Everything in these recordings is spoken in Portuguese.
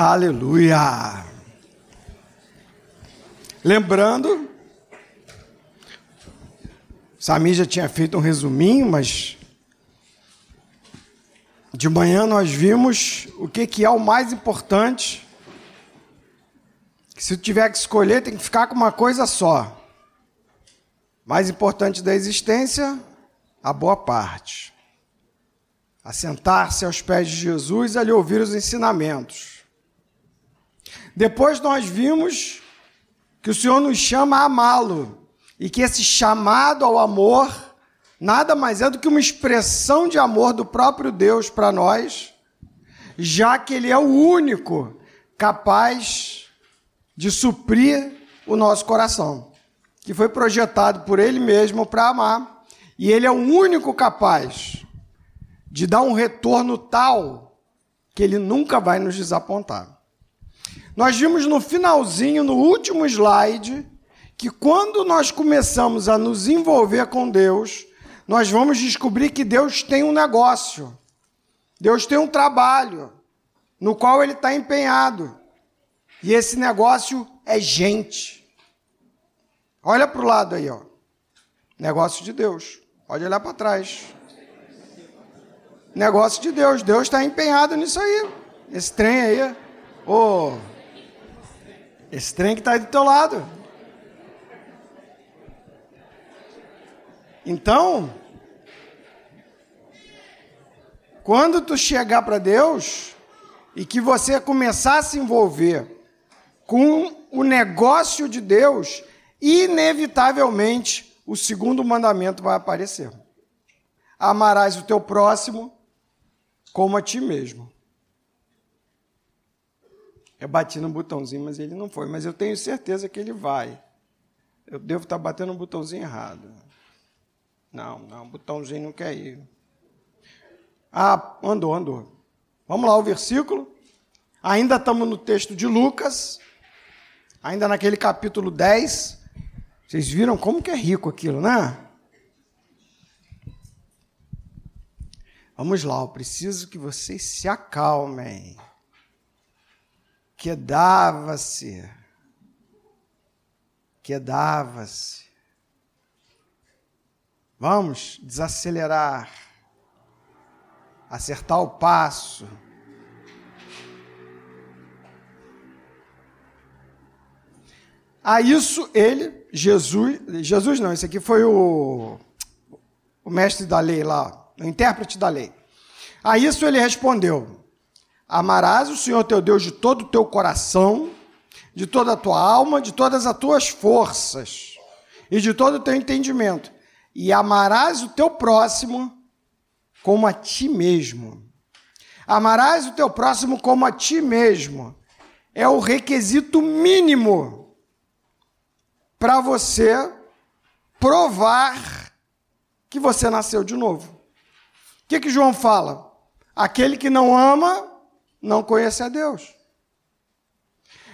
Aleluia! Lembrando, Sami já tinha feito um resuminho, mas de manhã nós vimos o que, que é o mais importante. Que se tiver que escolher, tem que ficar com uma coisa só. Mais importante da existência, a boa parte. Assentar-se aos pés de Jesus e ali ouvir os ensinamentos. Depois nós vimos que o Senhor nos chama a amá-lo e que esse chamado ao amor nada mais é do que uma expressão de amor do próprio Deus para nós, já que Ele é o único capaz de suprir o nosso coração, que foi projetado por Ele mesmo para amar, e Ele é o único capaz de dar um retorno tal que Ele nunca vai nos desapontar. Nós vimos no finalzinho, no último slide, que quando nós começamos a nos envolver com Deus, nós vamos descobrir que Deus tem um negócio, Deus tem um trabalho no qual Ele está empenhado. E esse negócio é gente. Olha para o lado aí, ó. Negócio de Deus. Pode olhar para trás. Negócio de Deus. Deus está empenhado nisso aí. Esse trem aí. Ô. Oh. Esse trem que está aí do teu lado. Então, quando tu chegar para Deus e que você começar a se envolver com o negócio de Deus, inevitavelmente o segundo mandamento vai aparecer. Amarás o teu próximo como a ti mesmo. Eu bati no botãozinho, mas ele não foi. Mas eu tenho certeza que ele vai. Eu devo estar batendo no botãozinho errado. Não, não, o botãozinho não quer ir. Ah, andou, andou. Vamos lá, o versículo. Ainda estamos no texto de Lucas, ainda naquele capítulo 10. Vocês viram como que é rico aquilo, né? Vamos lá, eu preciso que vocês se acalmem quedava-se, quedava-se. Vamos desacelerar, acertar o passo. A isso ele, Jesus, Jesus não, esse aqui foi o, o mestre da lei lá, o intérprete da lei. A isso ele respondeu: Amarás o Senhor teu Deus de todo o teu coração, de toda a tua alma, de todas as tuas forças e de todo o teu entendimento. E amarás o teu próximo como a ti mesmo. Amarás o teu próximo como a ti mesmo. É o requisito mínimo para você provar que você nasceu de novo. O que, que João fala? Aquele que não ama não conhece a Deus.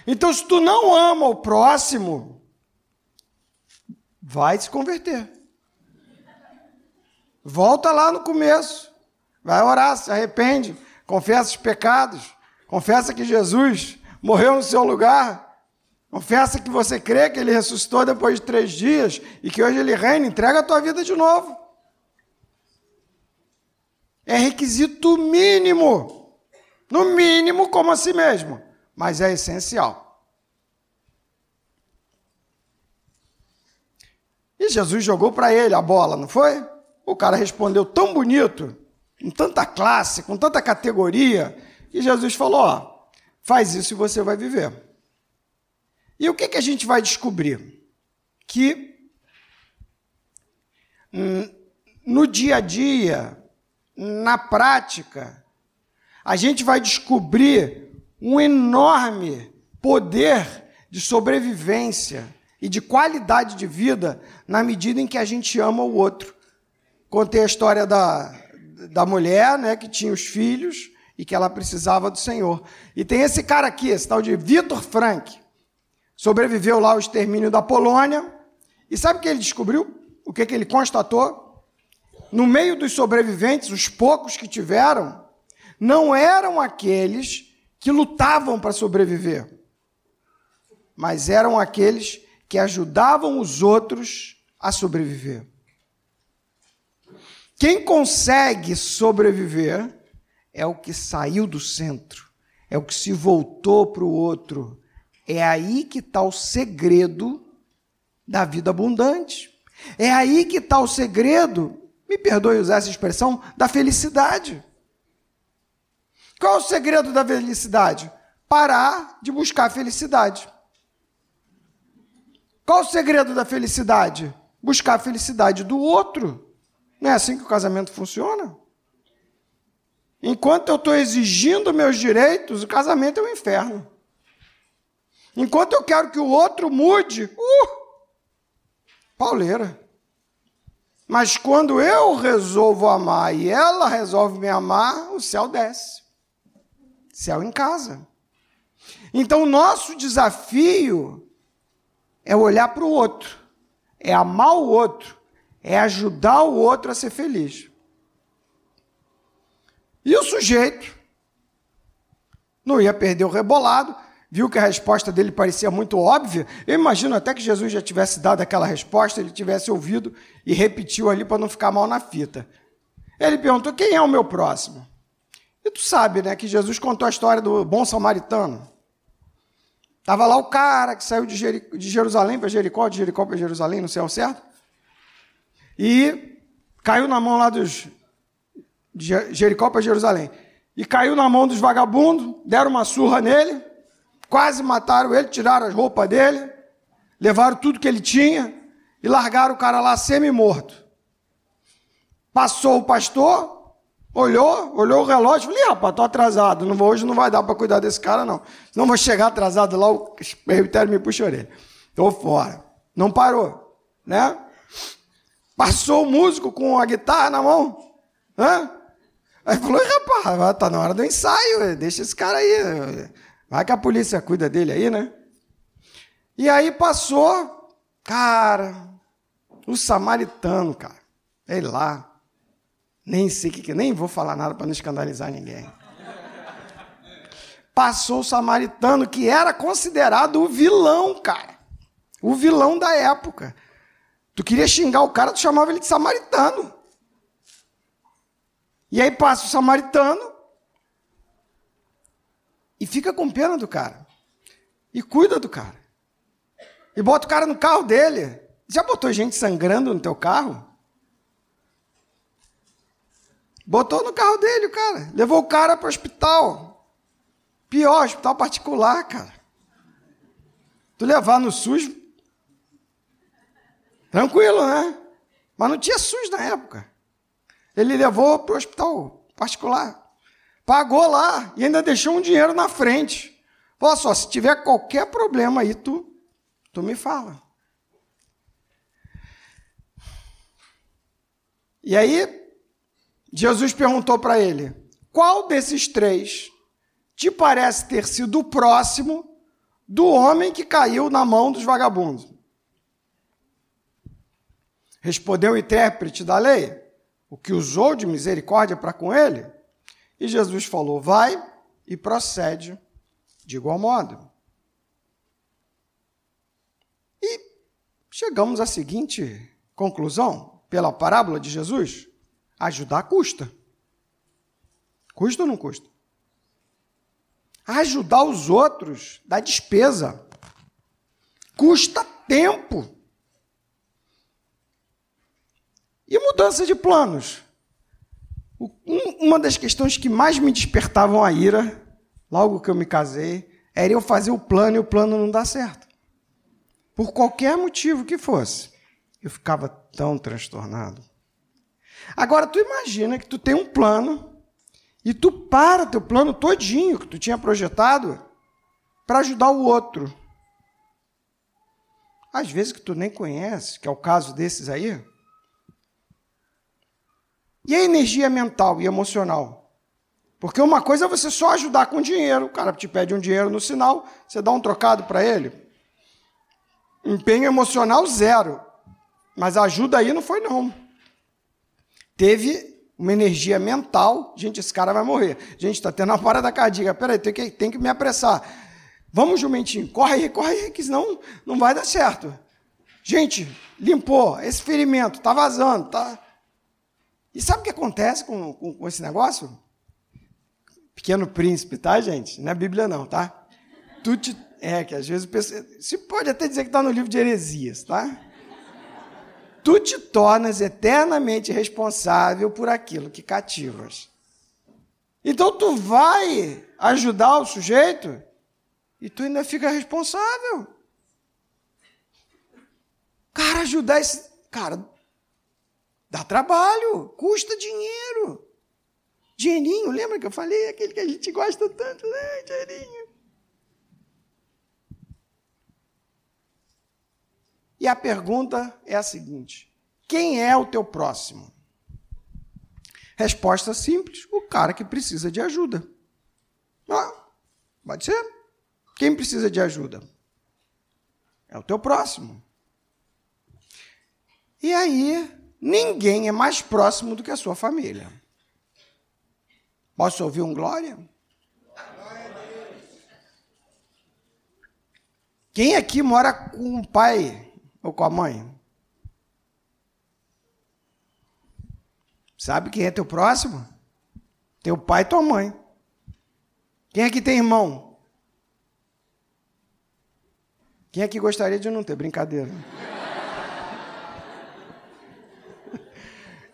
Então, se tu não ama o próximo, vai se converter. Volta lá no começo. Vai orar, se arrepende, confessa os pecados, confessa que Jesus morreu no seu lugar, confessa que você crê que ele ressuscitou depois de três dias e que hoje ele reina, entrega a tua vida de novo. É requisito mínimo. No mínimo, como a si mesmo, mas é essencial. E Jesus jogou para ele a bola, não foi? O cara respondeu tão bonito, com tanta classe, com tanta categoria, que Jesus falou: ó, faz isso e você vai viver. E o que, que a gente vai descobrir? Que hum, no dia a dia, na prática, a gente vai descobrir um enorme poder de sobrevivência e de qualidade de vida na medida em que a gente ama o outro. Contei a história da, da mulher né, que tinha os filhos e que ela precisava do Senhor. E tem esse cara aqui, esse tal de Vitor Frank. Sobreviveu lá ao extermínio da Polônia. E sabe o que ele descobriu? O que, que ele constatou? No meio dos sobreviventes, os poucos que tiveram, não eram aqueles que lutavam para sobreviver, mas eram aqueles que ajudavam os outros a sobreviver. Quem consegue sobreviver é o que saiu do centro, é o que se voltou para o outro. É aí que está o segredo da vida abundante. É aí que está o segredo, me perdoe usar essa expressão, da felicidade. Qual é o segredo da felicidade? Parar de buscar felicidade. Qual o segredo da felicidade? Buscar a felicidade do outro. Não é assim que o casamento funciona? Enquanto eu estou exigindo meus direitos, o casamento é um inferno. Enquanto eu quero que o outro mude, uh, pauleira. Mas quando eu resolvo amar e ela resolve me amar, o céu desce. Céu em casa. Então, o nosso desafio é olhar para o outro, é amar o outro, é ajudar o outro a ser feliz. E o sujeito não ia perder o rebolado, viu que a resposta dele parecia muito óbvia. Eu imagino até que Jesus já tivesse dado aquela resposta, ele tivesse ouvido e repetiu ali para não ficar mal na fita. Ele perguntou: quem é o meu próximo? E tu sabe, né, que Jesus contou a história do bom samaritano. Estava lá o cara que saiu de, de Jerusalém para Jericó, de Jericó para Jerusalém, no céu certo? E caiu na mão lá dos. de Jericó para Jerusalém. E caiu na mão dos vagabundos, deram uma surra nele, quase mataram ele, tiraram as roupas dele, levaram tudo que ele tinha e largaram o cara lá semi-morto. Passou o pastor, Olhou, olhou o relógio, falei, rapaz, tô atrasado, não vou, hoje não vai dar para cuidar desse cara, não. Senão vou chegar atrasado lá, o presbitério me puxa a orelha. Tô fora. Não parou, né? Passou o músico com a guitarra na mão. Hã? Aí falou, rapaz, tá na hora do ensaio, deixa esse cara aí. Vai que a polícia cuida dele aí, né? E aí passou, cara, o samaritano, cara. Ele lá, nem sei o que, nem vou falar nada para não escandalizar ninguém. Passou o samaritano, que era considerado o vilão, cara. O vilão da época. Tu queria xingar o cara, tu chamava ele de samaritano. E aí passa o samaritano e fica com pena do cara. E cuida do cara. E bota o cara no carro dele. Já botou gente sangrando no teu carro? Botou no carro dele, cara. Levou o cara para o hospital. Pior, hospital particular, cara. Tu levar no SUS. Tranquilo, né? Mas não tinha SUS na época. Ele levou para o hospital particular. Pagou lá e ainda deixou um dinheiro na frente. Falou só, se tiver qualquer problema aí, tu, tu me fala. E aí, Jesus perguntou para ele: Qual desses três te parece ter sido o próximo do homem que caiu na mão dos vagabundos? Respondeu o intérprete da lei, o que usou de misericórdia para com ele. E Jesus falou: Vai e procede de igual modo. E chegamos à seguinte conclusão, pela parábola de Jesus. Ajudar custa. Custa ou não custa? Ajudar os outros dá despesa. Custa tempo. E mudança de planos. Uma das questões que mais me despertavam a ira, logo que eu me casei, era eu fazer o plano e o plano não dar certo. Por qualquer motivo que fosse. Eu ficava tão transtornado. Agora, tu imagina que tu tem um plano e tu para teu plano todinho que tu tinha projetado para ajudar o outro. Às vezes que tu nem conhece, que é o caso desses aí. E a energia mental e emocional? Porque uma coisa é você só ajudar com dinheiro. O cara te pede um dinheiro no sinal, você dá um trocado para ele. Empenho emocional zero. Mas ajuda aí não foi não teve uma energia mental. Gente, esse cara vai morrer. Gente, está tendo uma parada cardíaca. Peraí, tem que, tem que me apressar. Vamos, jumentinho, corre aí, corre aí, que senão não vai dar certo. Gente, limpou, esse ferimento está vazando, tá? E sabe o que acontece com, com, com, esse negócio? Pequeno príncipe, tá, gente? Não é Bíblia, não, tá? Tu te, é, que às vezes se pode até dizer que está no livro de heresias, tá? Tu te tornas eternamente responsável por aquilo que cativas. Então tu vai ajudar o sujeito e tu ainda fica responsável. Cara, ajudar esse. Cara, dá trabalho, custa dinheiro. Dinheirinho, lembra que eu falei? Aquele que a gente gosta tanto, né? Dinheirinho. E a pergunta é a seguinte: quem é o teu próximo? Resposta simples: o cara que precisa de ajuda. Ah, pode ser. Quem precisa de ajuda? É o teu próximo. E aí, ninguém é mais próximo do que a sua família. Posso ouvir um glória? Quem aqui mora com o pai ou com a mãe? Sabe quem é teu próximo? Teu pai e tua mãe. Quem aqui tem irmão? Quem aqui gostaria de não ter? Brincadeira.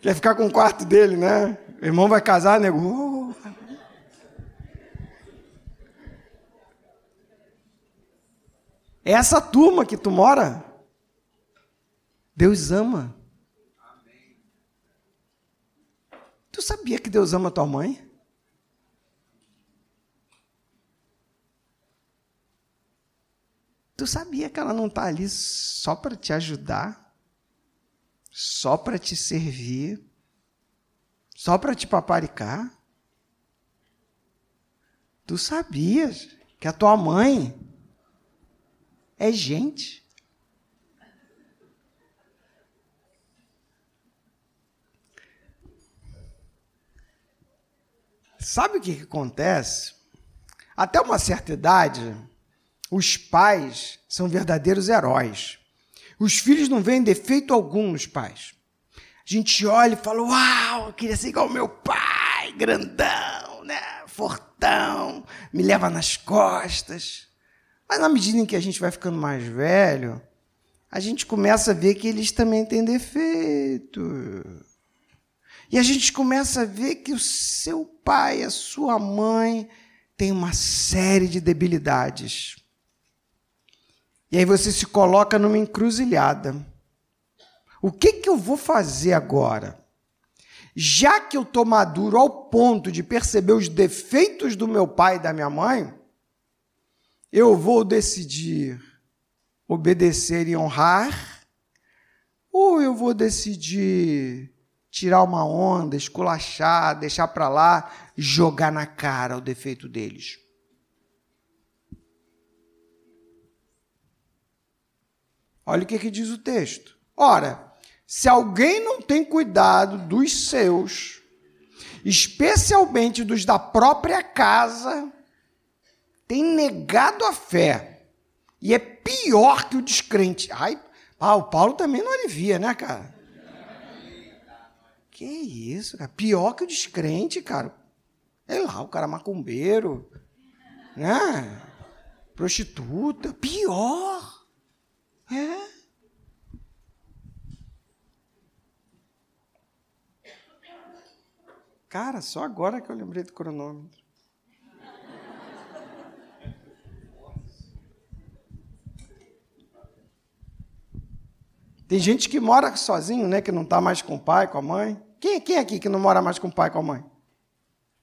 Quer ficar com o quarto dele, né? O irmão vai casar, nego. Oh. Essa turma que tu mora, Deus ama. Tu sabia que Deus ama tua mãe? Tu sabia que ela não está ali só para te ajudar? Só para te servir? Só para te paparicar? Tu sabias que a tua mãe é gente? Sabe o que, que acontece? Até uma certa idade, os pais são verdadeiros heróis. Os filhos não veem defeito algum nos pais. A gente olha e fala: Uau, eu queria ser igual ao meu pai, grandão, né? fortão, me leva nas costas. Mas na medida em que a gente vai ficando mais velho, a gente começa a ver que eles também têm defeito. E a gente começa a ver que o seu pai, a sua mãe, tem uma série de debilidades. E aí você se coloca numa encruzilhada. O que, que eu vou fazer agora? Já que eu estou maduro ao ponto de perceber os defeitos do meu pai e da minha mãe, eu vou decidir obedecer e honrar, ou eu vou decidir tirar uma onda, esculachar, deixar para lá, jogar na cara o defeito deles. Olha o que, que diz o texto. Ora, se alguém não tem cuidado dos seus, especialmente dos da própria casa, tem negado a fé e é pior que o descrente. Ai, ah, o Paulo também não alivia, né, cara? Que isso, cara? Pior que o descrente, cara. É lá, o cara macumbeiro, né? Prostituta, pior. É. Cara, só agora que eu lembrei do cronômetro. Tem gente que mora sozinho, né? Que não está mais com o pai, com a mãe. Quem, quem aqui que não mora mais com o pai, com a mãe?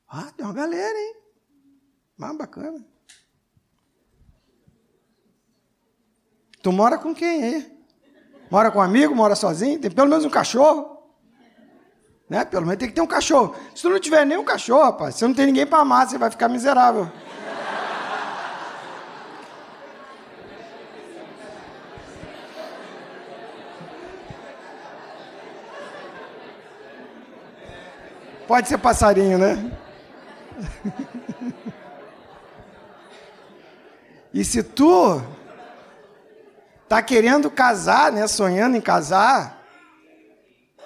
Ah, tem uma galera, hein? Ah, bacana. Tu mora com quem aí? Mora com um amigo, mora sozinho? Tem pelo menos um cachorro? Né? Pelo menos tem que ter um cachorro. Se tu não tiver nem um cachorro, rapaz, você não tem ninguém para amar, você vai ficar miserável. Pode ser passarinho, né? E se tu tá querendo casar, né, sonhando em casar,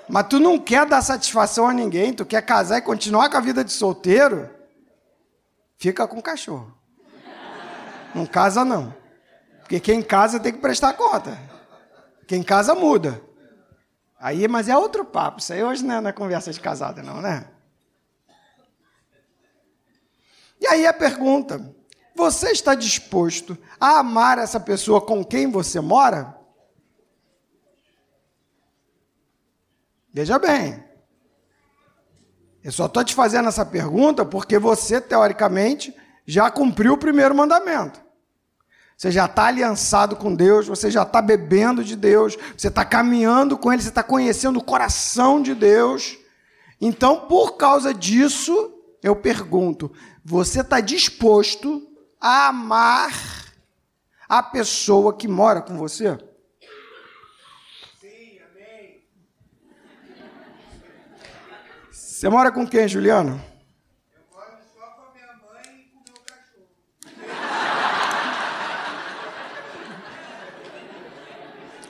mas tu não quer dar satisfação a ninguém, tu quer casar e continuar com a vida de solteiro, fica com o cachorro. Não casa não. Porque quem casa tem que prestar conta. Quem casa muda. Aí, mas é outro papo. Isso aí hoje não é na conversa de casada, não, né? E aí a pergunta: você está disposto a amar essa pessoa com quem você mora? Veja bem. Eu só estou te fazendo essa pergunta porque você, teoricamente, já cumpriu o primeiro mandamento. Você já está aliançado com Deus, você já está bebendo de Deus, você está caminhando com Ele, você está conhecendo o coração de Deus. Então, por causa disso, eu pergunto: você está disposto a amar a pessoa que mora com você? Sim, amém. Você mora com quem, Juliano? Eu moro só com a minha mãe e com o meu cachorro.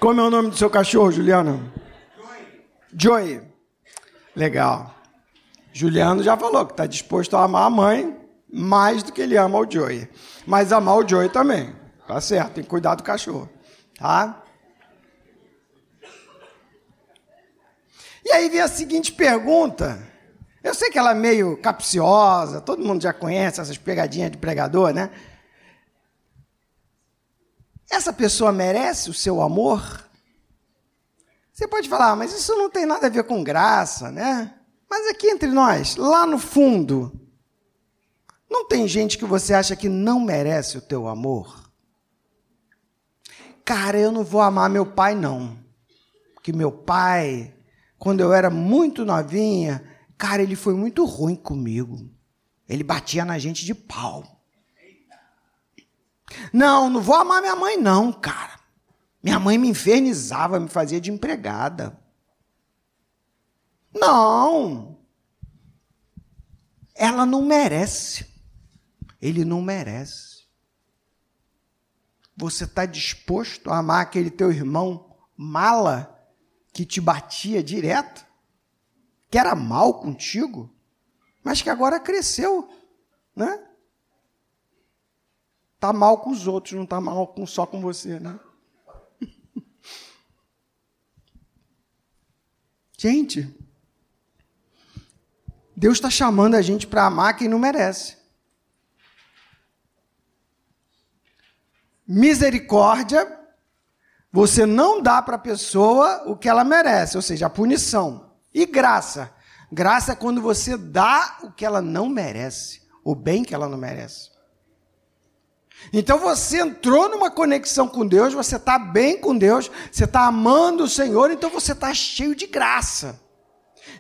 Como é o nome do seu cachorro, Juliano? Joy. Joy. Legal. Juliano já falou que está disposto a amar a mãe mais do que ele ama o Joey. Mas amar o Joey também. Tá certo, tem que cuidar do cachorro. Tá? E aí vem a seguinte pergunta. Eu sei que ela é meio capciosa, todo mundo já conhece essas pegadinhas de pregador, né? Essa pessoa merece o seu amor? Você pode falar, ah, mas isso não tem nada a ver com graça, né? Mas aqui entre nós, lá no fundo, não tem gente que você acha que não merece o teu amor? Cara, eu não vou amar meu pai, não. Porque meu pai, quando eu era muito novinha, cara, ele foi muito ruim comigo. Ele batia na gente de pau. Não, não vou amar minha mãe, não, cara. Minha mãe me infernizava, me fazia de empregada. Não. Ela não merece. Ele não merece. Você está disposto a amar aquele teu irmão mala que te batia direto? Que era mal contigo? Mas que agora cresceu, né? Tá mal com os outros, não tá mal com, só com você, né? Gente, Deus está chamando a gente para amar quem não merece. Misericórdia, você não dá para a pessoa o que ela merece, ou seja, a punição. E graça. Graça é quando você dá o que ela não merece, o bem que ela não merece. Então você entrou numa conexão com Deus, você está bem com Deus, você está amando o Senhor, então você está cheio de graça.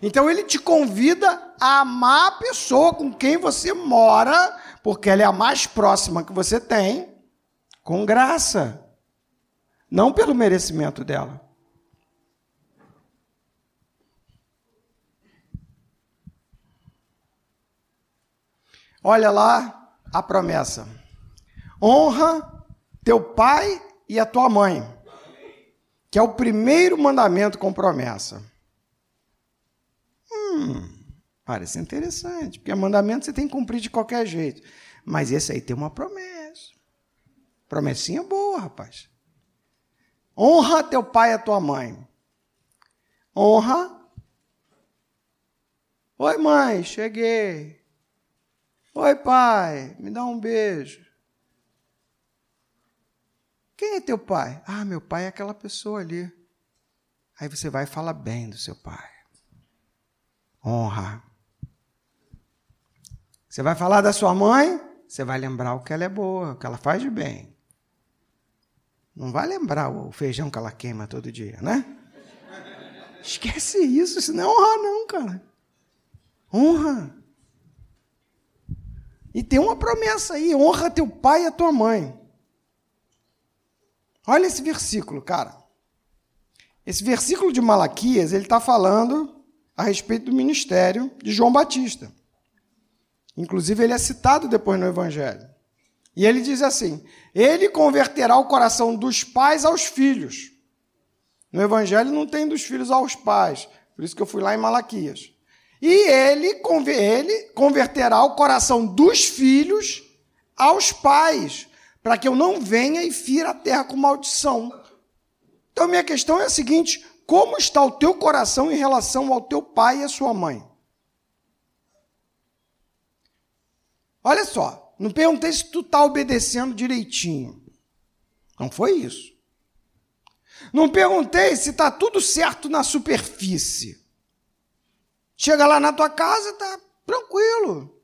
Então ele te convida a amar a pessoa com quem você mora, porque ela é a mais próxima que você tem, com graça, não pelo merecimento dela. Olha lá a promessa: honra teu pai e a tua mãe, que é o primeiro mandamento com promessa. Parece interessante, porque mandamento você tem que cumprir de qualquer jeito. Mas esse aí tem uma promessa. Promessinha boa, rapaz. Honra teu pai e a tua mãe. Honra. Oi, mãe, cheguei. Oi, pai, me dá um beijo. Quem é teu pai? Ah, meu pai é aquela pessoa ali. Aí você vai e fala bem do seu pai. Honra. Você vai falar da sua mãe, você vai lembrar o que ela é boa, o que ela faz de bem. Não vai lembrar o feijão que ela queima todo dia, né? Esquece isso, isso não é honra, não, cara. Honra. E tem uma promessa aí: honra teu pai e a tua mãe. Olha esse versículo, cara. Esse versículo de Malaquias, ele está falando a respeito do ministério de João Batista. Inclusive, ele é citado depois no Evangelho. E ele diz assim: Ele converterá o coração dos pais aos filhos. No Evangelho não tem dos filhos aos pais, por isso que eu fui lá em Malaquias. E ele, ele converterá o coração dos filhos aos pais, para que eu não venha e fira a terra com maldição. Então, minha questão é a seguinte: como está o teu coração em relação ao teu pai e à sua mãe? Olha só, não perguntei se tu está obedecendo direitinho. Não foi isso. Não perguntei se está tudo certo na superfície. Chega lá na tua casa, tá tranquilo.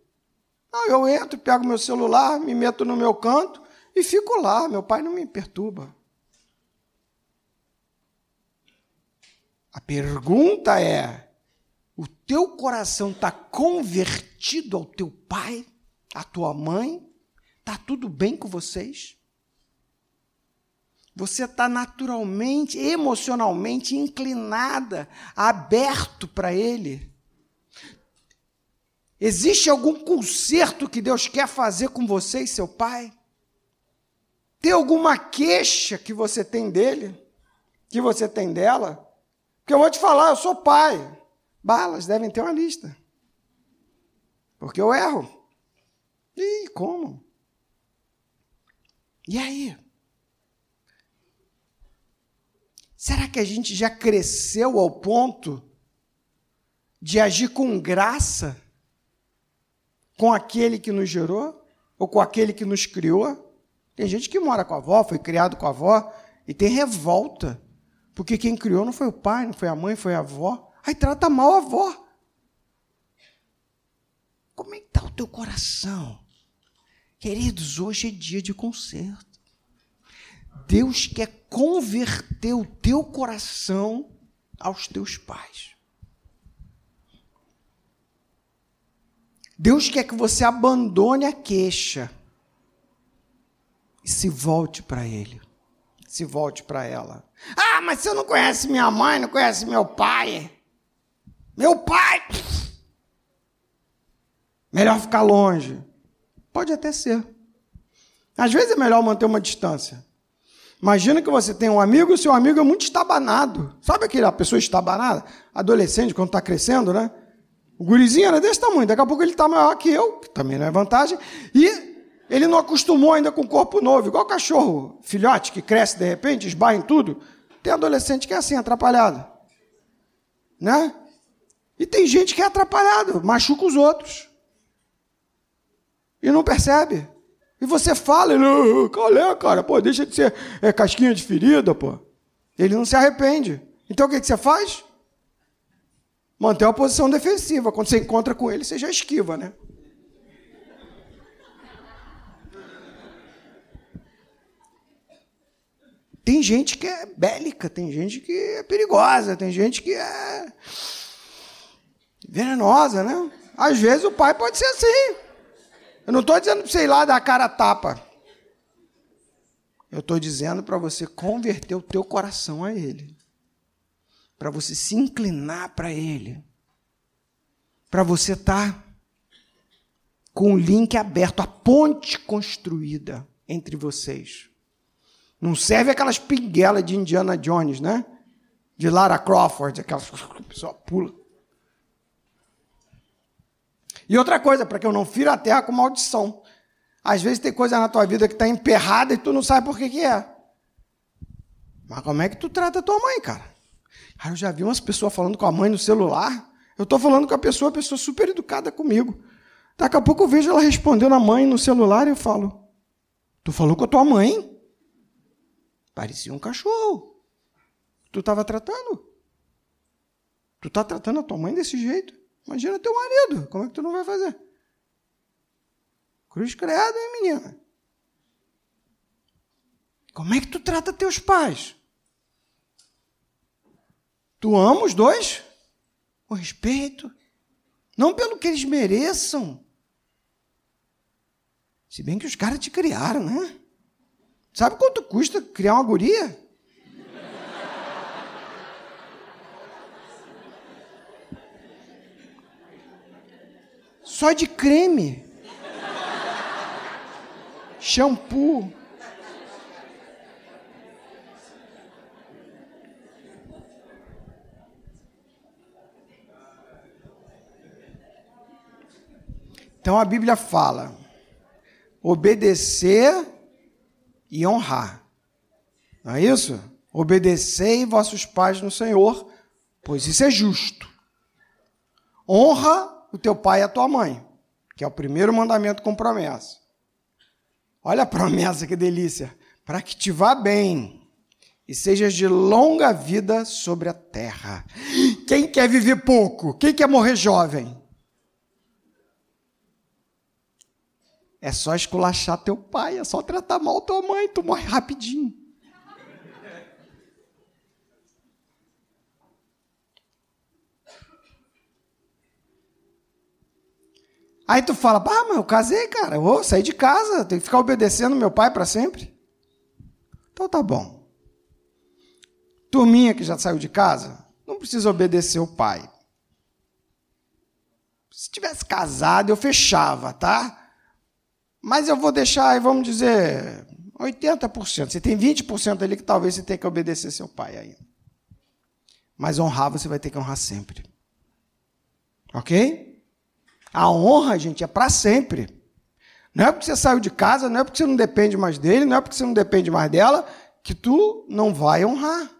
Não, eu entro, pego meu celular, me meto no meu canto e fico lá. Meu pai não me perturba. A pergunta é: o teu coração está convertido ao teu pai, à tua mãe? Está tudo bem com vocês? Você está naturalmente, emocionalmente inclinada, aberto para Ele? Existe algum conserto que Deus quer fazer com você e seu pai? Tem alguma queixa que você tem dele? Que você tem dela? Porque eu vou te falar, eu sou pai. Balas devem ter uma lista. Porque eu erro. E como? E aí? Será que a gente já cresceu ao ponto de agir com graça com aquele que nos gerou ou com aquele que nos criou? Tem gente que mora com a avó, foi criado com a avó e tem revolta porque quem criou não foi o pai, não foi a mãe, foi a avó. Aí trata mal a avó. Como é que está o teu coração? Queridos, hoje é dia de conserto. Deus quer converter o teu coração aos teus pais. Deus quer que você abandone a queixa e se volte para Ele se volte para ela. Ah, mas você não conhece minha mãe, não conhece meu pai. Meu pai! Melhor ficar longe. Pode até ser. Às vezes é melhor manter uma distância. Imagina que você tem um amigo e seu amigo é muito estabanado. Sabe aquela pessoa estabanada? Adolescente, quando está crescendo, né? O gurizinho era desse tamanho, daqui a pouco ele está maior que eu, que também não é vantagem, e ele não acostumou ainda com o corpo novo, igual cachorro, filhote que cresce de repente, esbarra em tudo. Tem adolescente que é assim, atrapalhado. Né? E tem gente que é atrapalhado, machuca os outros. E não percebe. E você fala, ele, qual é, cara? Pô, deixa de ser é, casquinha de ferida, pô. Ele não se arrepende. Então o que, que você faz? Manter a posição defensiva. Quando você encontra com ele, você já esquiva, né? Tem gente que é bélica, tem gente que é perigosa, tem gente que é venenosa, né? Às vezes o pai pode ser assim. Eu não estou dizendo para você ir lá dar cara tapa. Eu estou dizendo para você converter o teu coração a Ele. Para você se inclinar para Ele. Para você estar tá com o link aberto, a ponte construída entre vocês. Não serve aquelas pinguelas de Indiana Jones, né? De Lara Crawford, aquelas que pessoa pula. E outra coisa, para que eu não fira a terra com maldição. Às vezes tem coisa na tua vida que está emperrada e tu não sabe por que, que é. Mas como é que tu trata a tua mãe, cara? Cara, eu já vi umas pessoas falando com a mãe no celular. Eu estou falando com a pessoa, a pessoa super educada comigo. Daqui a pouco eu vejo ela respondendo a mãe no celular e eu falo: Tu falou com a tua mãe? Parecia um cachorro. Tu estava tratando. Tu está tratando a tua mãe desse jeito. Imagina teu marido. Como é que tu não vai fazer? Cruz credo, hein, menina? Como é que tu trata teus pais? Tu ama os dois? Com respeito. Não pelo que eles mereçam. Se bem que os caras te criaram, né? Sabe quanto custa criar uma guria? Só de creme. Shampoo. Então a Bíblia fala: obedecer e honrar. Não é isso? Obedecei vossos pais no Senhor, pois isso é justo. Honra o teu pai e a tua mãe, que é o primeiro mandamento com promessa. Olha a promessa que delícia! Para que te vá bem e sejas de longa vida sobre a terra. Quem quer viver pouco? Quem quer morrer jovem? É só esculachar teu pai, é só tratar mal tua mãe, tu morre rapidinho. Aí tu fala, ah, mas eu casei, cara, eu vou sair de casa, tenho que ficar obedecendo meu pai para sempre. Então tá bom. Turminha que já saiu de casa, não precisa obedecer o pai. Se tivesse casado, eu fechava, tá? Mas eu vou deixar vamos dizer, 80%. Você tem 20% ali que talvez você tenha que obedecer seu pai ainda. Mas honrar você vai ter que honrar sempre. Ok? A honra, gente, é para sempre. Não é porque você saiu de casa, não é porque você não depende mais dele, não é porque você não depende mais dela, que tu não vai honrar.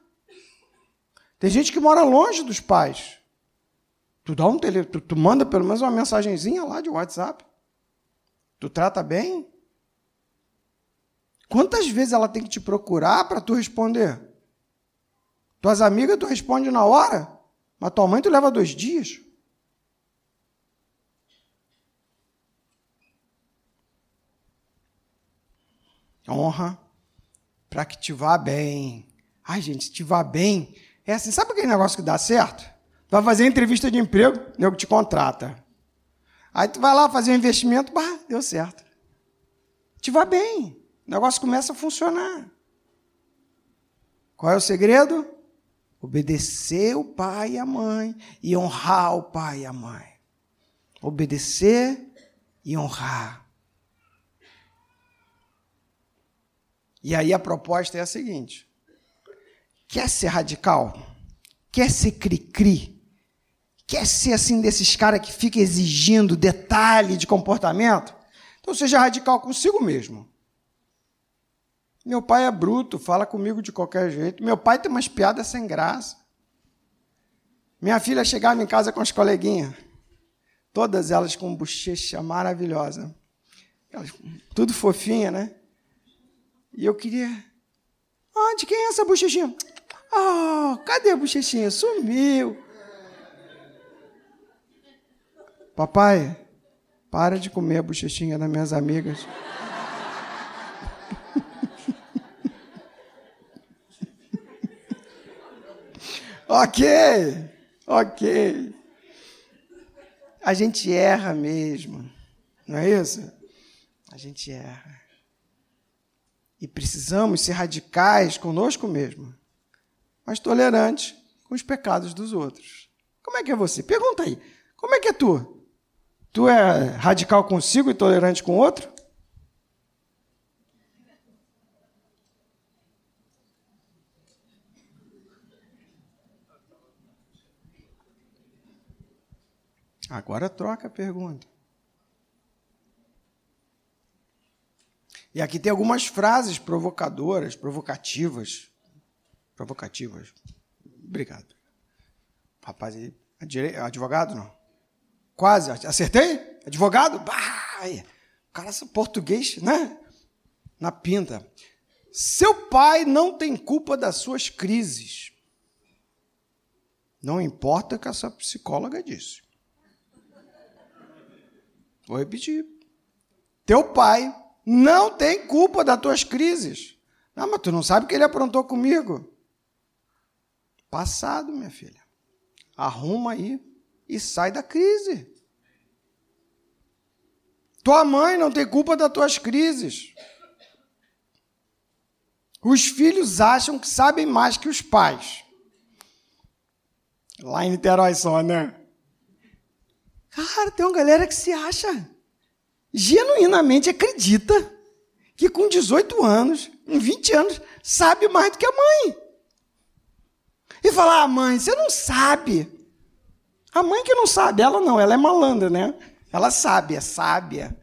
Tem gente que mora longe dos pais. Tu dá um tele, tu, tu manda pelo menos uma mensagenzinha lá de WhatsApp. Tu trata bem? Quantas vezes ela tem que te procurar para tu responder? Tuas amigas tu responde na hora, mas tua mãe tu leva dois dias. honra para que te vá bem. Ai, gente, se te vá bem, é assim, sabe aquele negócio que dá certo? Tu vai fazer entrevista de emprego, nego te contrata. Aí tu vai lá fazer um investimento, bah, deu certo. Te vá bem, o negócio começa a funcionar. Qual é o segredo? Obedecer o pai e a mãe e honrar o pai e a mãe. Obedecer e honrar. E aí a proposta é a seguinte: quer ser radical? Quer ser cri-cri? Quer ser assim desses caras que fica exigindo detalhe de comportamento? Então seja radical consigo mesmo. Meu pai é bruto, fala comigo de qualquer jeito. Meu pai tem umas piadas sem graça. Minha filha chegava em casa com as coleguinhas, todas elas com bochecha maravilhosa. Tudo fofinha, né? E eu queria. Ah, de quem é essa bochechinha? Ah, cadê a bochechinha? Sumiu. Papai, para de comer a bochechinha das minhas amigas. ok, ok. A gente erra mesmo, não é isso? A gente erra. E precisamos ser radicais conosco mesmo, mas tolerantes com os pecados dos outros. Como é que é você? Pergunta aí. Como é que é tu? Tu é radical consigo e tolerante com outro? Agora troca a pergunta. E aqui tem algumas frases provocadoras, provocativas. Provocativas. Obrigado. Rapaz, advogado não? Quase, acertei? Advogado? Bah, cara é português, né? Na pinta. Seu pai não tem culpa das suas crises. Não importa o que essa psicóloga disse. Vou repetir. Teu pai não tem culpa das tuas crises. Não, mas tu não sabe o que ele aprontou comigo. Passado, minha filha. Arruma aí e sai da crise. Tua mãe não tem culpa das tuas crises. Os filhos acham que sabem mais que os pais. Lá em Niterói só, né? Cara, tem uma galera que se acha, genuinamente acredita, que com 18 anos, com 20 anos, sabe mais do que a mãe. E fala, ah, mãe, você não sabe. A mãe que não sabe, ela não, ela é malandra, né? Ela sabe, é sábia.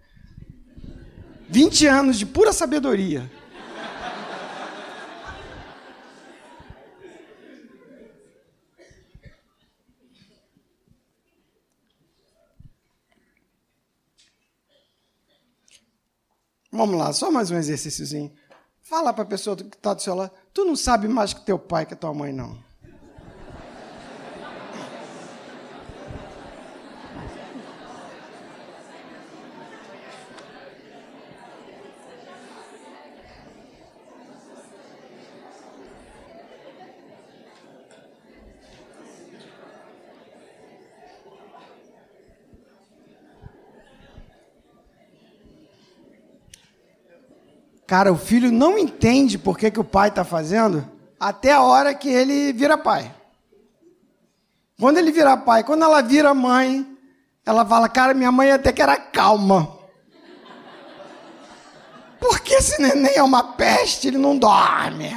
20 anos de pura sabedoria. Vamos lá, só mais um exercíciozinho. Fala para a pessoa que está do seu lado. Tu não sabe mais que teu pai, que tua mãe, não. Cara, o filho não entende por que, que o pai está fazendo até a hora que ele vira pai. Quando ele vira pai, quando ela vira mãe, ela fala: Cara, minha mãe até que era calma. Porque esse neném é uma peste, ele não dorme.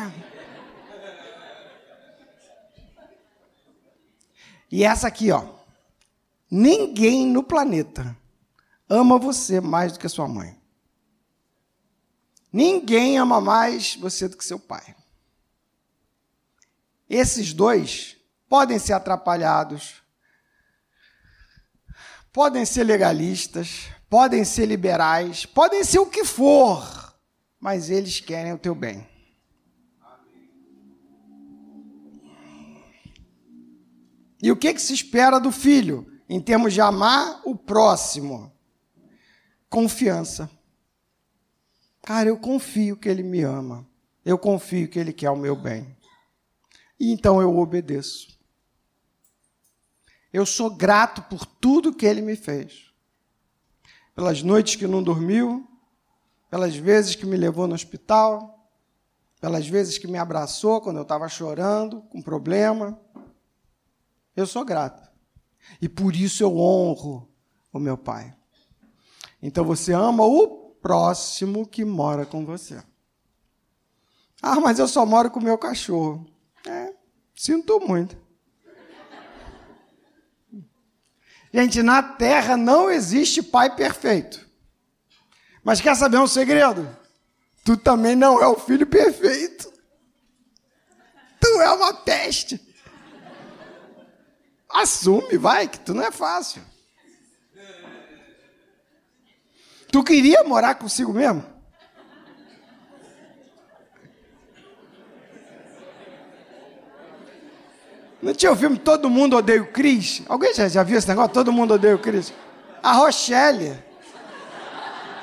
E essa aqui, ó. Ninguém no planeta ama você mais do que a sua mãe. Ninguém ama mais você do que seu pai. Esses dois podem ser atrapalhados, podem ser legalistas, podem ser liberais, podem ser o que for, mas eles querem o teu bem. E o que, que se espera do filho em termos de amar o próximo? Confiança. Cara, eu confio que Ele me ama. Eu confio que Ele quer o meu bem. E então eu obedeço. Eu sou grato por tudo que Ele me fez. Pelas noites que não dormiu, pelas vezes que me levou no hospital, pelas vezes que me abraçou quando eu estava chorando, com problema. Eu sou grato. E por isso eu honro o meu Pai. Então você ama o próximo que mora com você. Ah, mas eu só moro com o meu cachorro. É, sinto muito. Gente, na terra não existe pai perfeito. Mas quer saber um segredo? Tu também não é o filho perfeito. Tu é uma peste. Assume, vai, que tu não é fácil. Tu queria morar consigo mesmo? Não tinha o filme Todo Mundo Odeia o Cris? Alguém já, já viu esse negócio? Todo Mundo Odeia o Cris? A Rochelle.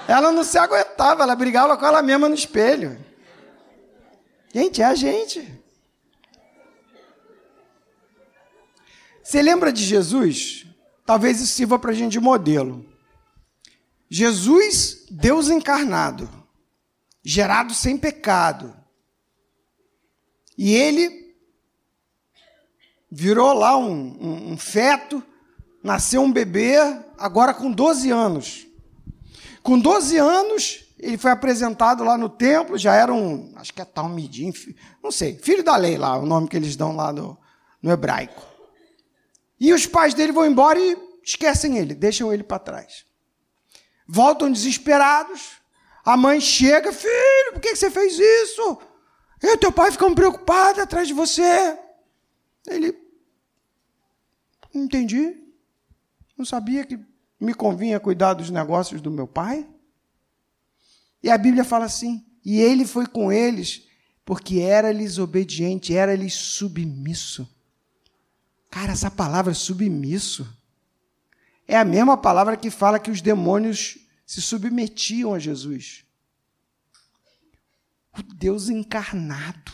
Ela não se aguentava, ela brigava com ela mesma no espelho. Gente, é a gente. Você lembra de Jesus? Talvez isso sirva para a gente de modelo. Jesus, Deus encarnado, gerado sem pecado. E ele virou lá um, um, um, feto, nasceu um bebê, agora com 12 anos. Com 12 anos, ele foi apresentado lá no templo, já era um, acho que é Talmidim, não sei, filho da lei lá, o nome que eles dão lá no, no hebraico. E os pais dele vão embora e esquecem ele, deixam ele para trás voltam desesperados. A mãe chega, filho, por que você fez isso? E teu pai ficando preocupado atrás de você. Ele, não entendi. Não sabia que me convinha cuidar dos negócios do meu pai. E a Bíblia fala assim: e ele foi com eles, porque era-lhes obediente, era-lhes submisso. Cara, essa palavra submisso é a mesma palavra que fala que os demônios se submetiam a Jesus. O Deus encarnado.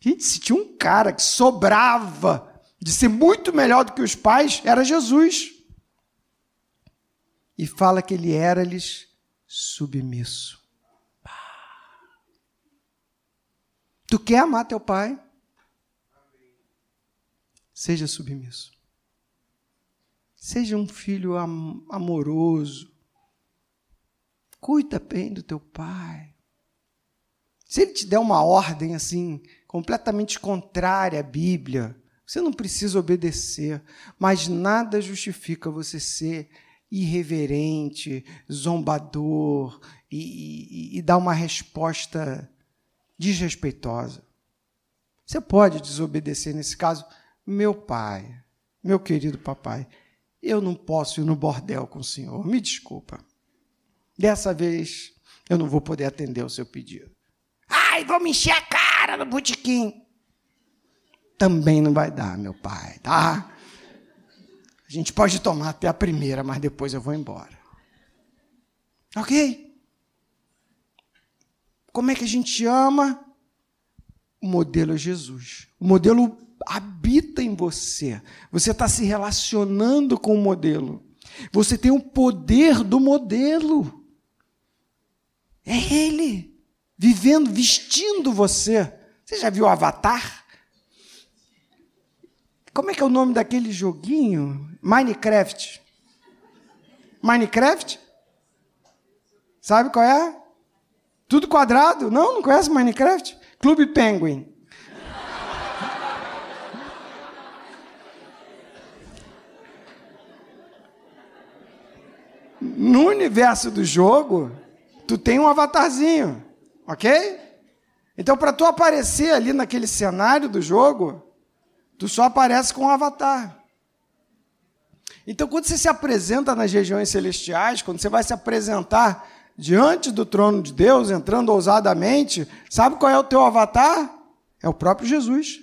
Gente, se tinha um cara que sobrava de ser muito melhor do que os pais, era Jesus. E fala que ele era-lhes submisso. Tu quer amar teu pai? Seja submisso. Seja um filho am amoroso. Cuida bem do teu pai. Se ele te der uma ordem assim, completamente contrária à Bíblia, você não precisa obedecer, mas nada justifica você ser irreverente, zombador e, e, e dar uma resposta desrespeitosa. Você pode desobedecer nesse caso, meu pai, meu querido papai, eu não posso ir no bordel com o senhor, me desculpa. Dessa vez eu não vou poder atender o seu pedido. Ai, vou me encher a cara no botequim. Também não vai dar, meu pai, tá? A gente pode tomar até a primeira, mas depois eu vou embora. Ok? Como é que a gente ama? O modelo é Jesus. O modelo habita em você. Você está se relacionando com o modelo. Você tem o poder do modelo. É Ele vivendo, vestindo você. Você já viu o Avatar? Como é que é o nome daquele joguinho? Minecraft. Minecraft? Sabe qual é? Tudo quadrado? Não, não conhece Minecraft? Clube Penguin. No universo do jogo, tu tem um avatarzinho, ok? Então, para tu aparecer ali naquele cenário do jogo, tu só aparece com um avatar. Então, quando você se apresenta nas regiões celestiais, quando você vai se apresentar diante do trono de Deus, entrando ousadamente, sabe qual é o teu avatar? É o próprio Jesus.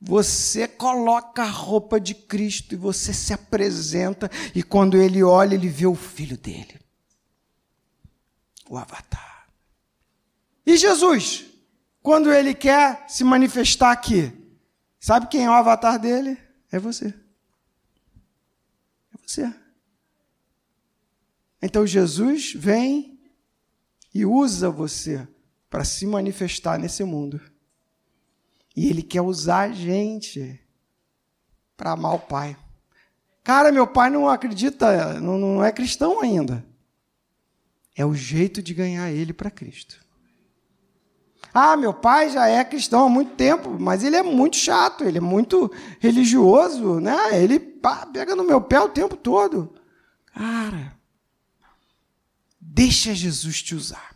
Você coloca a roupa de Cristo e você se apresenta, e quando ele olha, ele vê o filho dele. O avatar. E Jesus, quando ele quer se manifestar aqui, sabe quem é o avatar dele? É você. É você. Então Jesus vem e usa você para se manifestar nesse mundo. E ele quer usar a gente para amar o Pai. Cara, meu pai não acredita, não, não é cristão ainda. É o jeito de ganhar ele para Cristo. Ah, meu pai já é cristão há muito tempo, mas ele é muito chato, ele é muito religioso, né? Ele pega no meu pé o tempo todo. Cara, Deixa Jesus te usar.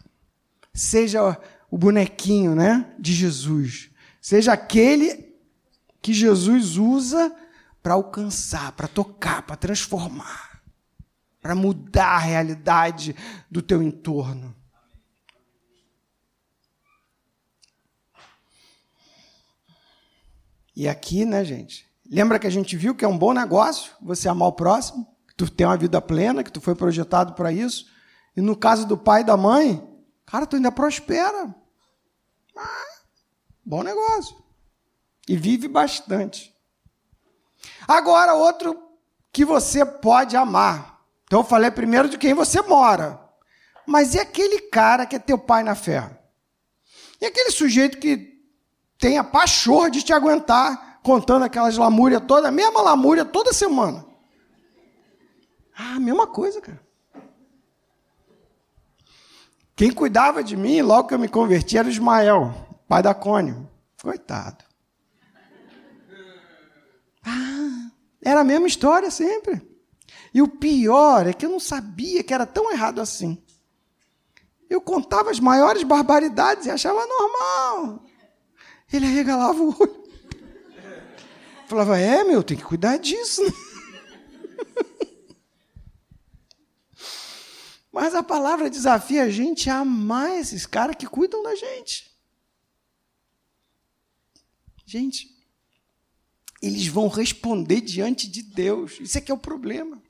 Seja o bonequinho, né, de Jesus. Seja aquele que Jesus usa para alcançar, para tocar, para transformar, para mudar a realidade do teu entorno. E aqui, né, gente? Lembra que a gente viu que é um bom negócio você amar o próximo, que tu tem uma vida plena, que tu foi projetado para isso. E no caso do pai e da mãe, cara, tu ainda prospera. Ah, bom negócio. E vive bastante. Agora, outro que você pode amar. Então, eu falei primeiro de quem você mora. Mas e aquele cara que é teu pai na fé? E aquele sujeito que tem a pachorra de te aguentar contando aquelas lamúrias toda, a mesma lamúria toda semana? Ah, mesma coisa, cara. Quem cuidava de mim, logo que eu me converti, era o Ismael, pai da Cônio. Coitado. Ah, era a mesma história sempre. E o pior é que eu não sabia que era tão errado assim. Eu contava as maiores barbaridades e achava normal. Ele arregalava o olho. Falava, é, meu, tem que cuidar disso. Mas a palavra desafia a gente a amar esses caras que cuidam da gente. Gente, eles vão responder diante de Deus. Isso é que é o problema.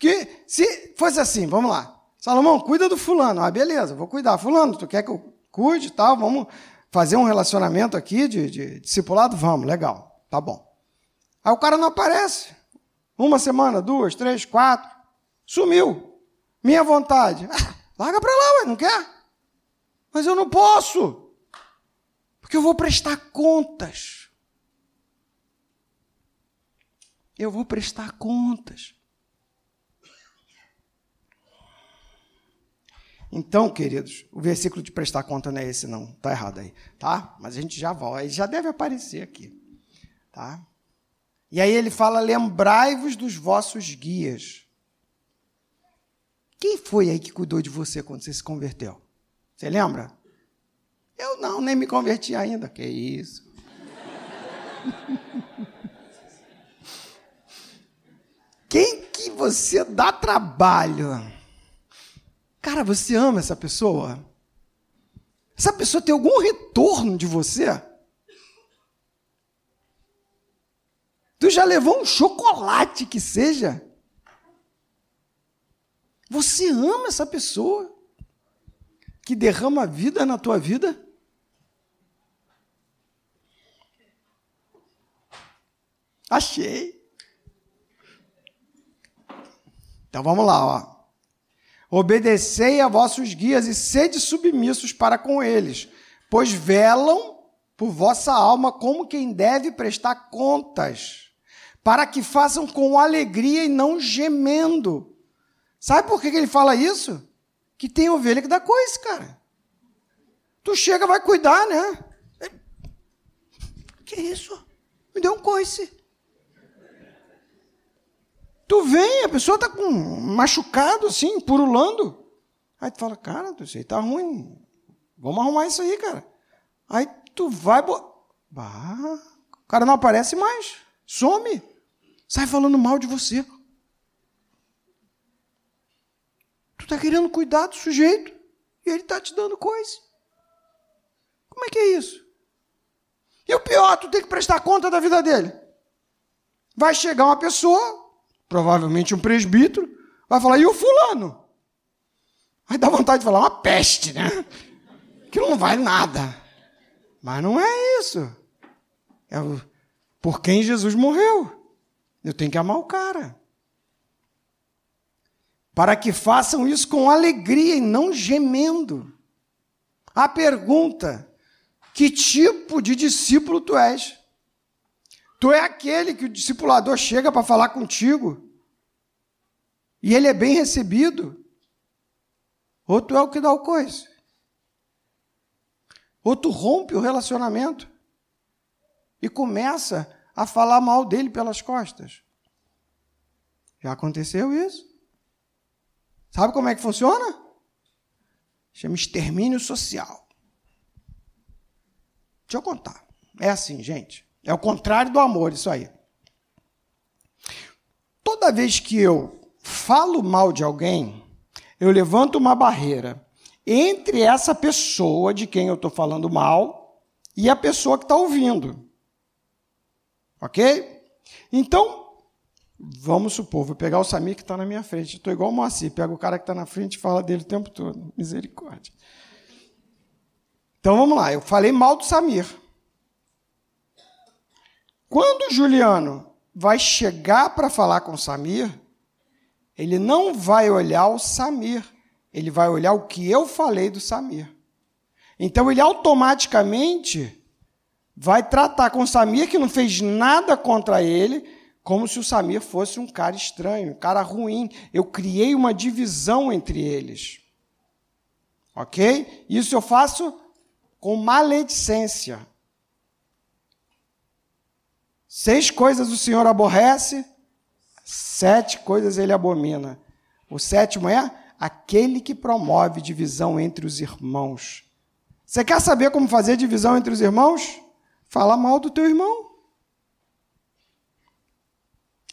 Porque se fosse assim, vamos lá. Salomão, cuida do fulano. Ah, beleza, vou cuidar. Fulano, tu quer que eu cuide e tal? Vamos fazer um relacionamento aqui de, de discipulado? Vamos, legal. Tá bom. Aí o cara não aparece. Uma semana, duas, três, quatro. Sumiu. Minha vontade. Ah, larga para lá, ué, não quer? Mas eu não posso. Porque eu vou prestar contas. eu vou prestar contas. Então, queridos, o versículo de prestar conta não é esse, não. Está errado aí, tá? Mas a gente já vai, já deve aparecer aqui, tá? E aí ele fala: lembrai-vos dos vossos guias. Quem foi aí que cuidou de você quando você se converteu? Você lembra? Eu não, nem me converti ainda. Que isso? Quem que você dá trabalho? Cara, você ama essa pessoa? Essa pessoa tem algum retorno de você? Tu já levou um chocolate que seja? Você ama essa pessoa que derrama vida na tua vida? Achei. Então vamos lá, ó. Obedecei a vossos guias e sede submissos para com eles, pois velam por vossa alma como quem deve prestar contas, para que façam com alegria e não gemendo. Sabe por que ele fala isso? Que tem ovelha que dá coisa, cara. Tu chega, vai cuidar, né? Que isso? Me deu um coice. Tu vem, a pessoa está com machucado assim, purulando. Aí tu fala, cara, isso aí tá ruim. Vamos arrumar isso aí, cara. Aí tu vai. Bo... Bah, o cara não aparece mais. Some. Sai falando mal de você. Tu está querendo cuidar do sujeito e ele está te dando coisa. Como é que é isso? E o pior, tu tem que prestar conta da vida dele. Vai chegar uma pessoa, provavelmente um presbítero, vai falar, e o fulano? Aí dá vontade de falar, uma peste, né? Que não vale nada. Mas não é isso. É por quem Jesus morreu. Eu tenho que amar o cara. Para que façam isso com alegria e não gemendo. A pergunta: que tipo de discípulo tu és? Tu é aquele que o discipulador chega para falar contigo e ele é bem recebido? Ou tu é o que dá o coisa? Ou tu rompe o relacionamento e começa a falar mal dele pelas costas? Já aconteceu isso? Sabe como é que funciona? Chama extermínio social. Deixa eu contar. É assim, gente. É o contrário do amor, isso aí. Toda vez que eu falo mal de alguém, eu levanto uma barreira entre essa pessoa de quem eu estou falando mal e a pessoa que está ouvindo. Ok? Então, vamos supor, vou pegar o Samir que está na minha frente. Estou igual o Moacir, pega o cara que está na frente e fala dele o tempo todo. Misericórdia. Então vamos lá, eu falei mal do Samir. Quando o Juliano vai chegar para falar com o Samir, ele não vai olhar o Samir, ele vai olhar o que eu falei do Samir. Então ele automaticamente vai tratar com o Samir, que não fez nada contra ele, como se o Samir fosse um cara estranho, um cara ruim. Eu criei uma divisão entre eles. Ok? Isso eu faço com maledicência. Seis coisas o Senhor aborrece, sete coisas ele abomina. O sétimo é aquele que promove divisão entre os irmãos. Você quer saber como fazer divisão entre os irmãos? Fala mal do teu irmão.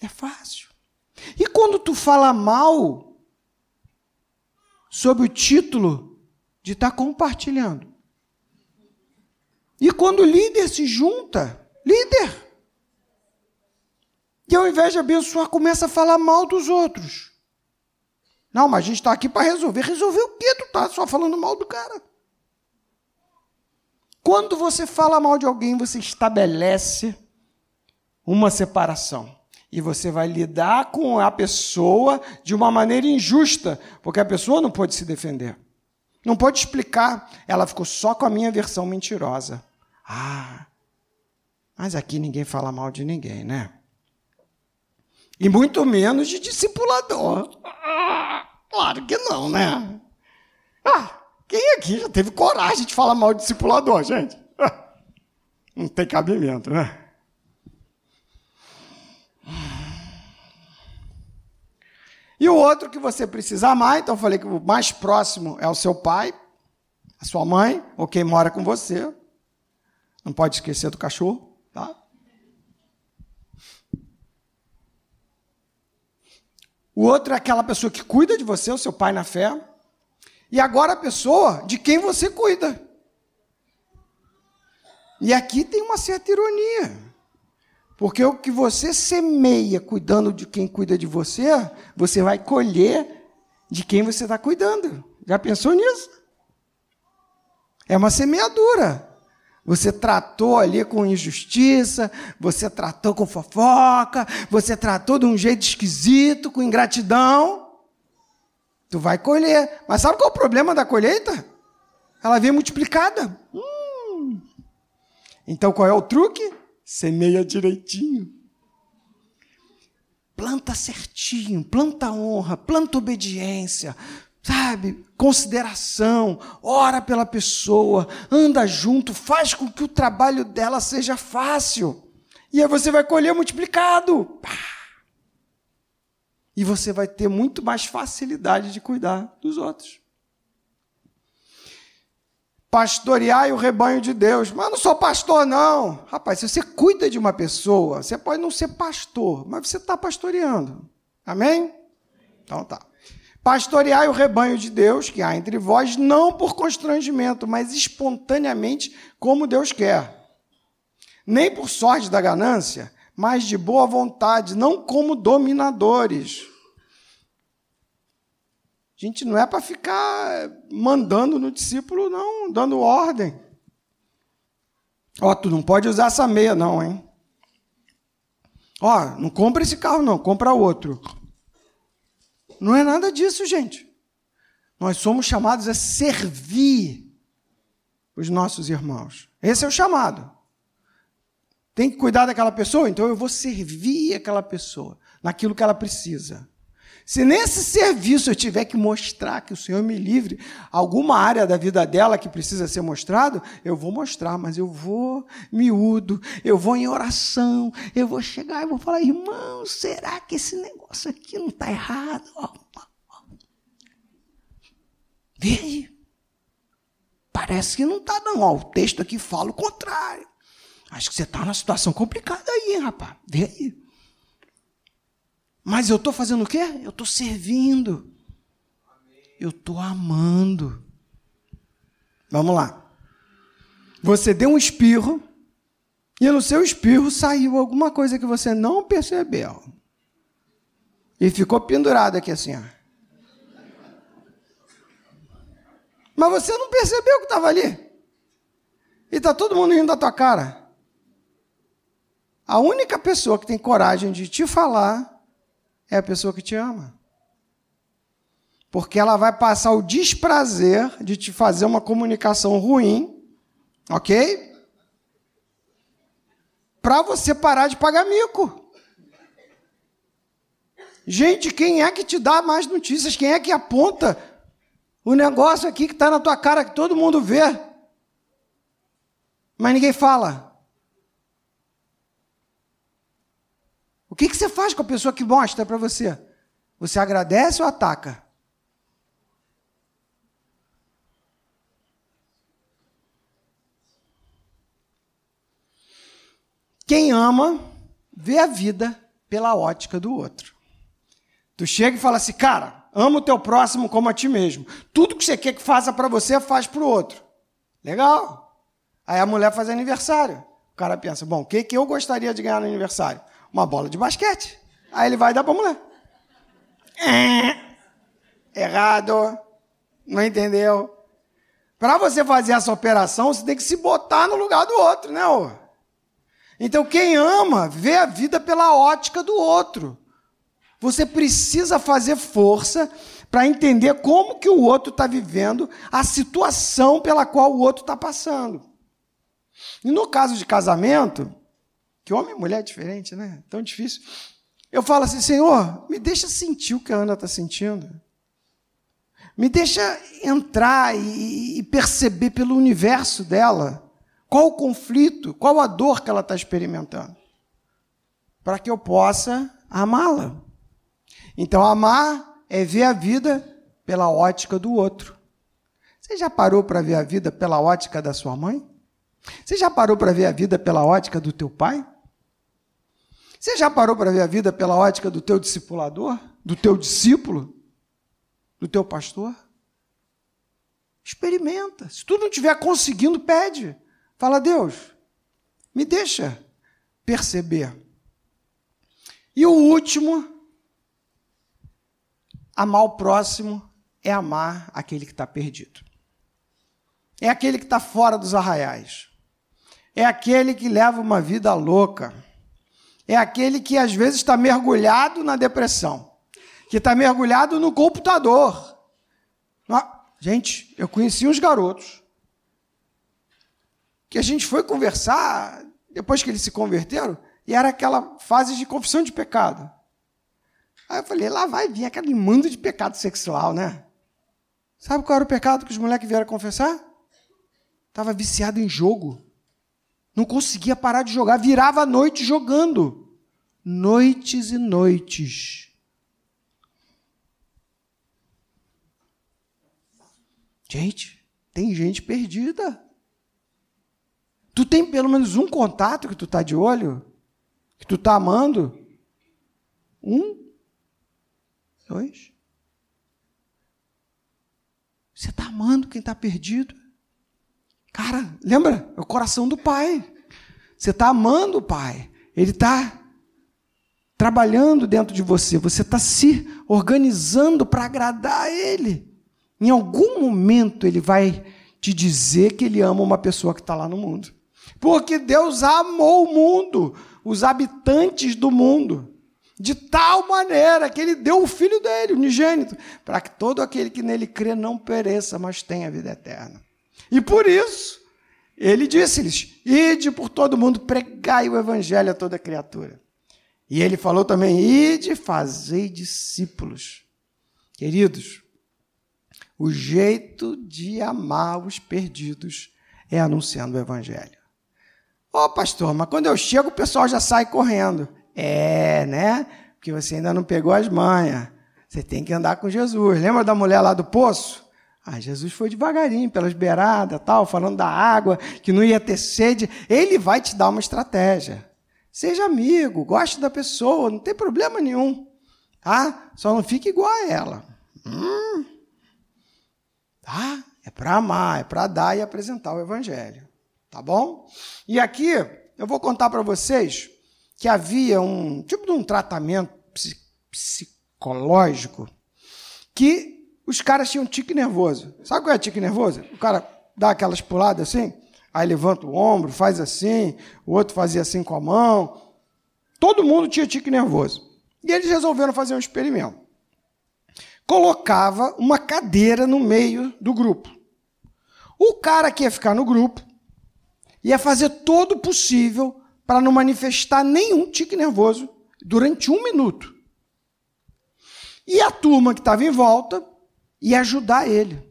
É fácil. E quando tu fala mal sob o título de estar tá compartilhando? E quando o líder se junta, líder, e ao invés de abençoar, começa a falar mal dos outros. Não, mas a gente está aqui para resolver. Resolver o quê? Tu está só falando mal do cara. Quando você fala mal de alguém, você estabelece uma separação. E você vai lidar com a pessoa de uma maneira injusta, porque a pessoa não pode se defender. Não pode explicar. Ela ficou só com a minha versão mentirosa. Ah, mas aqui ninguém fala mal de ninguém, né? E muito menos de discipulador. Claro que não, né? Ah, quem aqui já teve coragem de falar mal de discipulador, gente? Não tem cabimento, né? E o outro que você precisa amar, então eu falei que o mais próximo é o seu pai, a sua mãe, ou quem mora com você. Não pode esquecer do cachorro, tá? O outro é aquela pessoa que cuida de você, o seu pai na fé. E agora a pessoa de quem você cuida. E aqui tem uma certa ironia. Porque o que você semeia cuidando de quem cuida de você, você vai colher de quem você está cuidando. Já pensou nisso? É uma semeadura. Você tratou ali com injustiça, você tratou com fofoca, você tratou de um jeito esquisito, com ingratidão. Tu vai colher. Mas sabe qual é o problema da colheita? Ela vem multiplicada. Hum. Então qual é o truque? Semeia direitinho. Planta certinho, planta honra, planta obediência, sabe? Consideração, ora pela pessoa, anda junto, faz com que o trabalho dela seja fácil. E aí você vai colher multiplicado. E você vai ter muito mais facilidade de cuidar dos outros. Pastorear o rebanho de Deus. Mas não sou pastor, não. Rapaz, se você cuida de uma pessoa, você pode não ser pastor, mas você está pastoreando. Amém? Então tá. Pastoreai o rebanho de Deus que há entre vós, não por constrangimento, mas espontaneamente, como Deus quer. Nem por sorte da ganância, mas de boa vontade, não como dominadores. A gente não é para ficar mandando no discípulo, não, dando ordem. Ó, tu não pode usar essa meia, não, hein? Ó, não compra esse carro, não, compra outro. Não é nada disso, gente. Nós somos chamados a servir os nossos irmãos. Esse é o chamado. Tem que cuidar daquela pessoa, então eu vou servir aquela pessoa naquilo que ela precisa. Se nesse serviço eu tiver que mostrar que o Senhor me livre alguma área da vida dela que precisa ser mostrado, eu vou mostrar, mas eu vou miúdo, eu vou em oração, eu vou chegar e vou falar, irmão, será que esse negócio aqui não está errado? Vê aí. Parece que não está, não. Ó, o texto aqui fala o contrário. Acho que você está numa situação complicada aí, hein, rapaz. Vê aí. Mas eu estou fazendo o quê? Eu estou servindo. Eu estou amando. Vamos lá. Você deu um espirro e no seu espirro saiu alguma coisa que você não percebeu. E ficou pendurado aqui assim, ó. Mas você não percebeu que estava ali. E está todo mundo rindo da tua cara. A única pessoa que tem coragem de te falar é a pessoa que te ama. Porque ela vai passar o desprazer de te fazer uma comunicação ruim, ok? Para você parar de pagar mico. Gente, quem é que te dá mais notícias? Quem é que aponta o negócio aqui que está na tua cara, que todo mundo vê? Mas ninguém fala. Que, que você faz com a pessoa que mostra para você? Você agradece ou ataca? Quem ama, vê a vida pela ótica do outro. Tu chega e fala assim, cara, ama o teu próximo como a ti mesmo. Tudo que você quer que faça para você, faz para o outro. Legal. Aí a mulher faz aniversário. O cara pensa, bom, o que, que eu gostaria de ganhar no aniversário? Uma bola de basquete. Aí ele vai dar para a mulher. É, errado. Não entendeu? Para você fazer essa operação, você tem que se botar no lugar do outro, né? Ô? Então, quem ama, vê a vida pela ótica do outro. Você precisa fazer força para entender como que o outro está vivendo, a situação pela qual o outro está passando. E no caso de casamento, que homem e mulher é diferente, né? Tão difícil. eu falo assim: Senhor, me deixa sentir o que a Ana está sentindo. Me deixa entrar e, e perceber pelo universo dela qual o conflito, qual a dor que ela está experimentando, para que eu possa amá-la. Então, amar é ver a vida pela ótica do outro. Você já parou para ver a vida pela ótica da sua mãe? Você já parou para ver a vida pela ótica do teu pai? Você já parou para ver a vida pela ótica do teu discipulador, do teu discípulo, do teu pastor? Experimenta. Se tu não estiver conseguindo, pede. Fala, Deus, me deixa perceber. E o último, amar o próximo é amar aquele que está perdido. É aquele que está fora dos arraiais. É aquele que leva uma vida louca é aquele que às vezes está mergulhado na depressão, que está mergulhado no computador. Gente, eu conheci uns garotos que a gente foi conversar depois que eles se converteram e era aquela fase de confissão de pecado. Aí eu falei, lá vai vir aquele mundo de pecado sexual, né? Sabe qual era o pecado que os moleques vieram confessar? Estava viciado em jogo. Não conseguia parar de jogar, virava a noite jogando. Noites e noites. Gente, tem gente perdida. Tu tem pelo menos um contato que tu tá de olho? Que tu tá amando? Um? Dois? Você está amando quem está perdido? Cara, lembra? É o coração do pai. Você está amando o pai. Ele está trabalhando dentro de você. Você está se organizando para agradar a ele. Em algum momento ele vai te dizer que ele ama uma pessoa que está lá no mundo. Porque Deus amou o mundo, os habitantes do mundo, de tal maneira que ele deu o filho dele, o unigênito, para que todo aquele que nele crê não pereça, mas tenha vida eterna. E por isso, ele disse-lhes: Ide por todo mundo, pregai o evangelho a toda criatura. E ele falou também: Ide, fazei discípulos. Queridos, o jeito de amar os perdidos é anunciando o evangelho. Ô oh, pastor, mas quando eu chego o pessoal já sai correndo. É, né? Porque você ainda não pegou as manhas. Você tem que andar com Jesus. Lembra da mulher lá do poço? Ah, Jesus foi devagarinho, pelas beiradas, tal, falando da água, que não ia ter sede. Ele vai te dar uma estratégia. Seja amigo, goste da pessoa, não tem problema nenhum. Tá? Só não fique igual a ela. Hum. Tá? É para amar, é para dar e apresentar o evangelho. Tá bom? E aqui eu vou contar para vocês que havia um tipo de um tratamento psicológico que os caras tinham tique nervoso. Sabe qual é tique nervoso? O cara dá aquelas puladas assim, aí levanta o ombro, faz assim, o outro fazia assim com a mão. Todo mundo tinha tique nervoso. E eles resolveram fazer um experimento. Colocava uma cadeira no meio do grupo. O cara que ia ficar no grupo ia fazer todo o possível para não manifestar nenhum tique nervoso durante um minuto. E a turma que estava em volta e ajudar ele.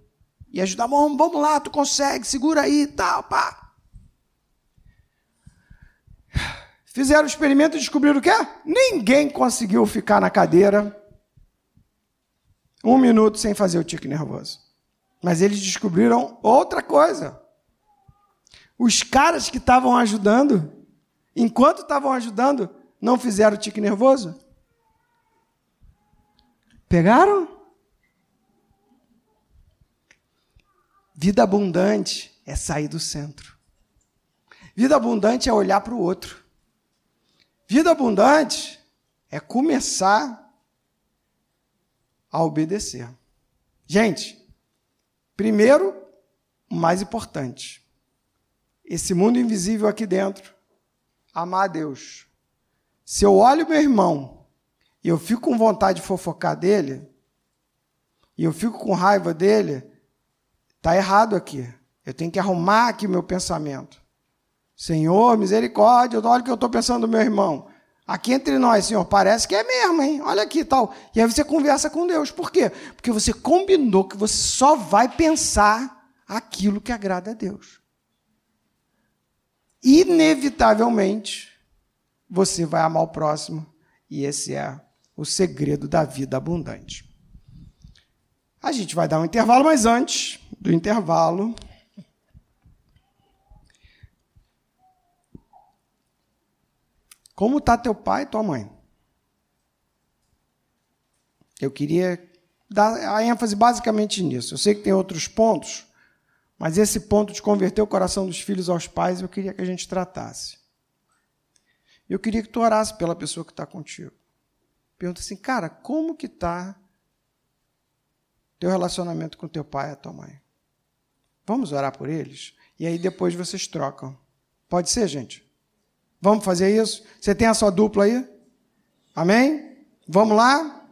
E ajudar, vamos, vamos lá, tu consegue, segura aí tal, pá. Fizeram o experimento e descobriram o quê? Ninguém conseguiu ficar na cadeira um minuto sem fazer o tique nervoso. Mas eles descobriram outra coisa. Os caras que estavam ajudando, enquanto estavam ajudando, não fizeram o tique nervoso? Pegaram? Vida abundante é sair do centro. Vida abundante é olhar para o outro. Vida abundante é começar a obedecer. Gente, primeiro, o mais importante, esse mundo invisível aqui dentro, amar a Deus. Se eu olho meu irmão e eu fico com vontade de fofocar dele, e eu fico com raiva dele, Está errado aqui. Eu tenho que arrumar aqui meu pensamento. Senhor, misericórdia, olha o que eu estou pensando do meu irmão. Aqui entre nós, Senhor, parece que é mesmo, hein? Olha aqui tal. E aí você conversa com Deus. Por quê? Porque você combinou que você só vai pensar aquilo que agrada a Deus. Inevitavelmente, você vai amar o próximo. E esse é o segredo da vida abundante. A gente vai dar um intervalo, mas antes do intervalo, Como está teu pai e tua mãe? Eu queria dar a ênfase basicamente nisso. Eu sei que tem outros pontos, mas esse ponto de converter o coração dos filhos aos pais, eu queria que a gente tratasse. Eu queria que tu orasse pela pessoa que está contigo. Pergunta assim, cara, como que está teu relacionamento com teu pai e a tua mãe? Vamos orar por eles? E aí depois vocês trocam. Pode ser, gente? Vamos fazer isso? Você tem a sua dupla aí? Amém? Vamos lá?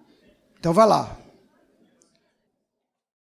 Então vai lá.